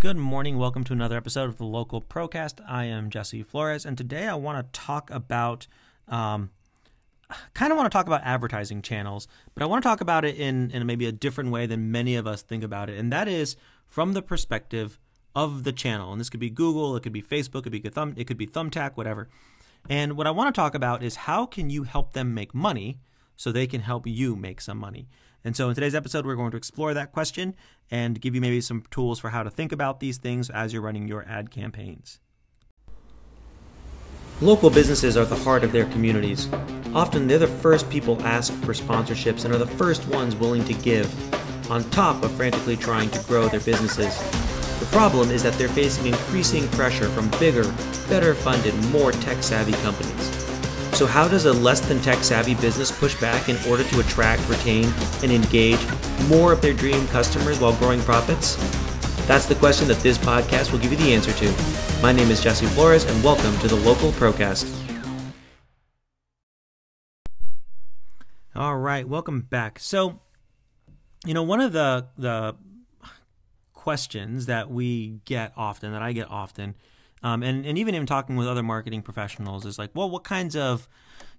Good morning. Welcome to another episode of the Local Procast. I am Jesse Flores, and today I want to talk about, um, kind of want to talk about advertising channels, but I want to talk about it in, in maybe a different way than many of us think about it, and that is from the perspective of the channel. And this could be Google, it could be Facebook, it could be Thumb, it could be Thumbtack, whatever. And what I want to talk about is how can you help them make money so they can help you make some money. And so in today's episode, we're going to explore that question and give you maybe some tools for how to think about these things as you're running your ad campaigns. Local businesses are the heart of their communities. Often they're the first people asked for sponsorships and are the first ones willing to give, on top of frantically trying to grow their businesses. The problem is that they're facing increasing pressure from bigger, better funded, more tech savvy companies. So, how does a less than tech savvy business push back in order to attract, retain, and engage more of their dream customers while growing profits? That's the question that this podcast will give you the answer to. My name is Jesse Flores, and welcome to the Local Procast. All right, welcome back. So, you know, one of the the questions that we get often, that I get often, um, and, and even in talking with other marketing professionals is like, well, what kinds of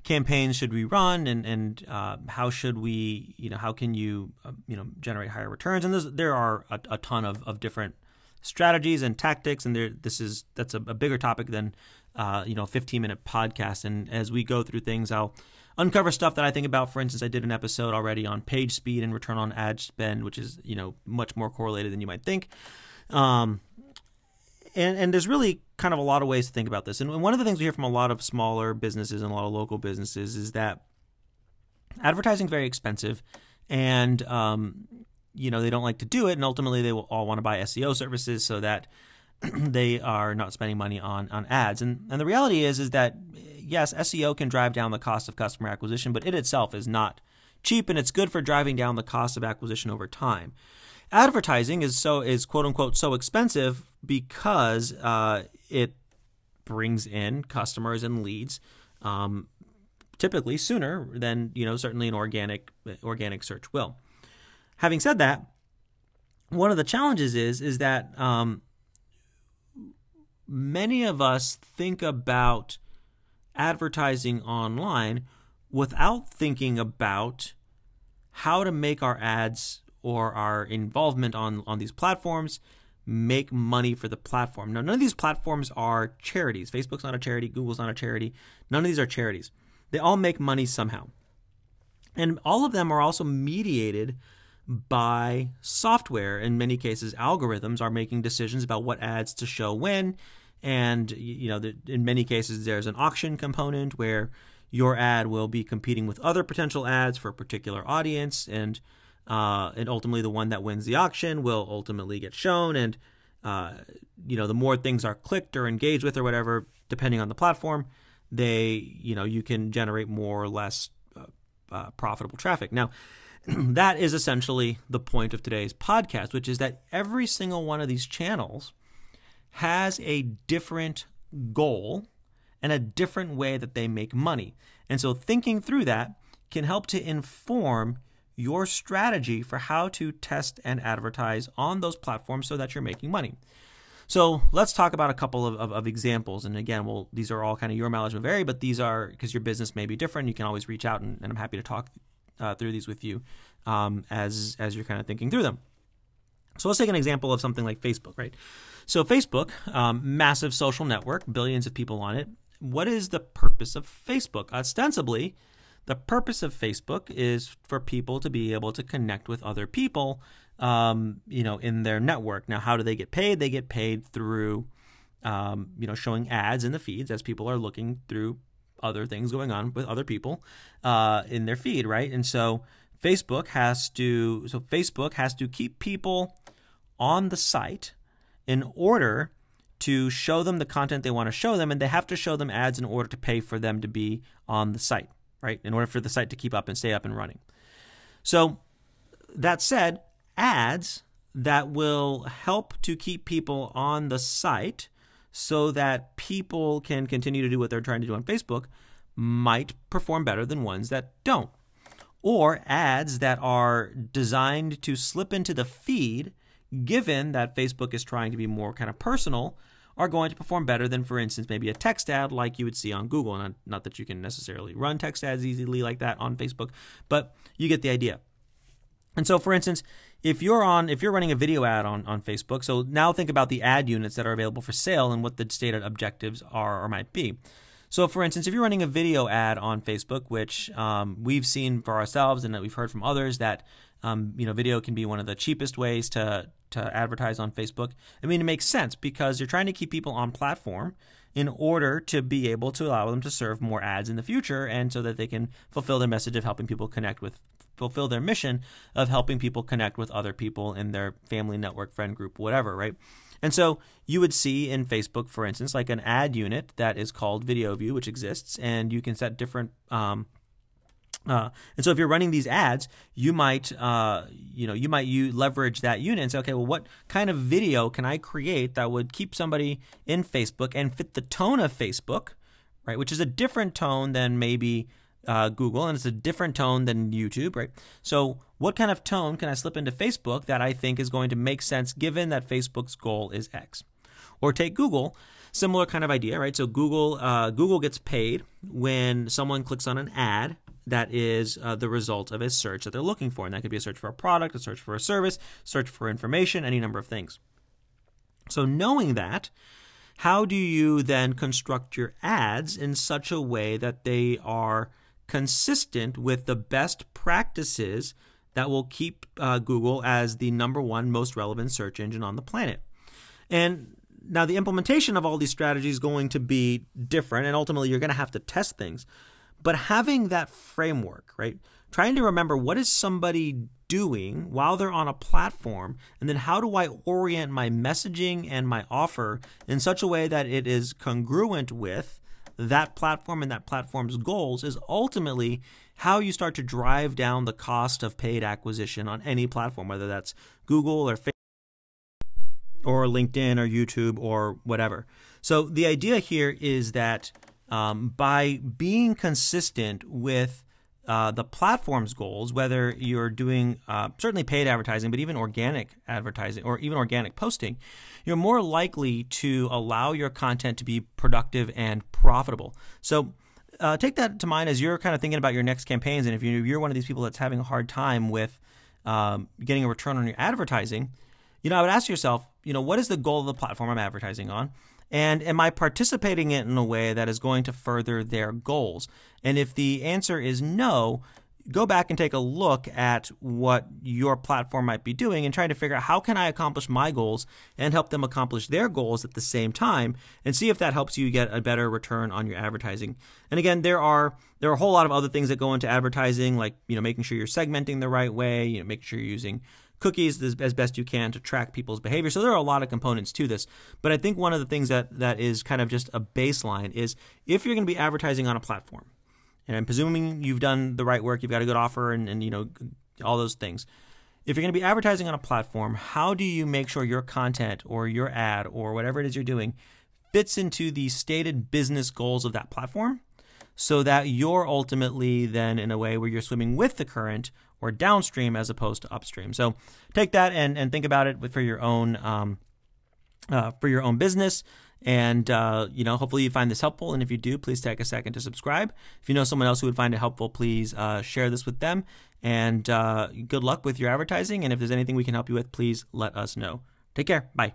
campaigns should we run and, and uh, how should we, you know, how can you, uh, you know, generate higher returns? And there are a, a, ton of, of different strategies and tactics. And there, this is, that's a, a bigger topic than, uh, you know, 15 minute podcast. And as we go through things, I'll uncover stuff that I think about. For instance, I did an episode already on page speed and return on ad spend, which is, you know, much more correlated than you might think. Um, and, and there's really kind of a lot of ways to think about this. And one of the things we hear from a lot of smaller businesses and a lot of local businesses is that advertising is very expensive, and um, you know they don't like to do it, and ultimately they will all want to buy SEO services so that they are not spending money on on ads. And and the reality is is that yes, SEO can drive down the cost of customer acquisition, but it itself is not cheap, and it's good for driving down the cost of acquisition over time advertising is so is quote unquote so expensive because uh, it brings in customers and leads um, typically sooner than you know certainly an organic organic search will. Having said that, one of the challenges is is that um, many of us think about advertising online without thinking about how to make our ads or our involvement on, on these platforms make money for the platform. Now, none of these platforms are charities. Facebook's not a charity, Google's not a charity. None of these are charities. They all make money somehow. And all of them are also mediated by software. In many cases, algorithms are making decisions about what ads to show when. And, you know, in many cases, there's an auction component where your ad will be competing with other potential ads for a particular audience. And uh, and ultimately the one that wins the auction will ultimately get shown. And uh, you know the more things are clicked or engaged with or whatever depending on the platform they you know you can generate more or less uh, uh profitable traffic. Now that is essentially the point of today's podcast which is that every single one of these channels has a different goal and a different way that they make money. And so thinking through that can help to inform your strategy for how to test and advertise on those platforms so that you're making money. So let's talk about a couple of, of, of examples. And again, well, these are all kind of your mileage may vary, but these are because your business may be different. You can always reach out, and, and I'm happy to talk uh, through these with you um, as as you're kind of thinking through them. So let's take an example of something like Facebook, right? So Facebook, um, massive social network, billions of people on it. What is the purpose of Facebook? Ostensibly, the purpose of Facebook is for people to be able to connect with other people, um, you know, in their network. Now, how do they get paid? They get paid through, um, you know, showing ads in the feeds as people are looking through other things going on with other people uh, in their feed, right? And so Facebook has to, so Facebook has to keep people on the site in order to show them the content they want to show them, and they have to show them ads in order to pay for them to be on the site right? In order for the site to keep up and stay up and running. So, that said, ads that will help to keep people on the site so that people can continue to do what they're trying to do on Facebook might perform better than ones that don't. Or ads that are designed to slip into the feed, given that Facebook is trying to be more kind of personal, are going to perform better than, for instance, maybe a text ad like you would see on Google. Not, not that you can necessarily run text ads easily like that on Facebook, but you get the idea. And so, for instance, if you're on if you're running a video ad on, on Facebook, so now think about the ad units that are available for sale and what the stated objectives are or might be. So, for instance, if you're running a video ad on Facebook, which um, we've seen for ourselves and that we've heard from others that um, you know video can be one of the cheapest ways to to advertise on Facebook. I mean, it makes sense because you're trying to keep people on platform in order to be able to allow them to serve more ads in the future and so that they can fulfill their message of helping people connect with fulfill their mission of helping people connect with other people in their family network friend group whatever right and so you would see in facebook for instance like an ad unit that is called video view which exists and you can set different um, uh, and so if you're running these ads, you might, uh, you know, you might you leverage that unit and say, okay, well, what kind of video can I create that would keep somebody in Facebook and fit the tone of Facebook, right? Which is a different tone than maybe uh, Google, and it's a different tone than YouTube, right? So, what kind of tone can I slip into Facebook that I think is going to make sense given that Facebook's goal is X? Or take Google, similar kind of idea, right? So Google uh, Google gets paid when someone clicks on an ad that is uh, the result of a search that they're looking for. And that could be a search for a product, a search for a service, search for information, any number of things. So, knowing that, how do you then construct your ads in such a way that they are consistent with the best practices that will keep uh, Google as the number one most relevant search engine on the planet? And now, the implementation of all these strategies is going to be different, and ultimately, you're going to have to test things. But having that framework, right? Trying to remember what is somebody doing while they're on a platform, and then how do I orient my messaging and my offer in such a way that it is congruent with that platform and that platform's goals is ultimately how you start to drive down the cost of paid acquisition on any platform, whether that's Google or Facebook or LinkedIn or YouTube or whatever. So the idea here is that um, by being consistent with uh, the platform's goals, whether you're doing uh, certainly paid advertising, but even organic advertising or even organic posting, you're more likely to allow your content to be productive and profitable. So uh, take that to mind as you're kind of thinking about your next campaigns. And if you're one of these people that's having a hard time with um, getting a return on your advertising, you know, I would ask yourself, you know, what is the goal of the platform I'm advertising on? And am I participating in a way that is going to further their goals? And if the answer is no, go back and take a look at what your platform might be doing and trying to figure out how can I accomplish my goals and help them accomplish their goals at the same time and see if that helps you get a better return on your advertising. And again, there are there are a whole lot of other things that go into advertising like, you know, making sure you're segmenting the right way, you know, making sure you're using cookies as, best you can to track people's behavior. So there are a lot of components to this. But I think one of the things that, that is kind of just a baseline is if you're going to be advertising on a platform, and I'm presuming you've done the right work, you've got a good offer, and, and you know all those things. If you're going to be advertising on a platform, how do you make sure your content or your ad or whatever it is you're doing fits into the stated business goals of that platform? so that you're ultimately then in a way where you're swimming with the current or downstream as opposed to upstream. So take that and, and think about it for your own um, uh, for your own business. And uh, you know, hopefully you find this helpful. And if you do, please take a second to subscribe. If you know someone else who would find it helpful, please uh, share this with them. And uh, good luck with your advertising. And if there's anything we can help you with, please let us know. Take care. Bye.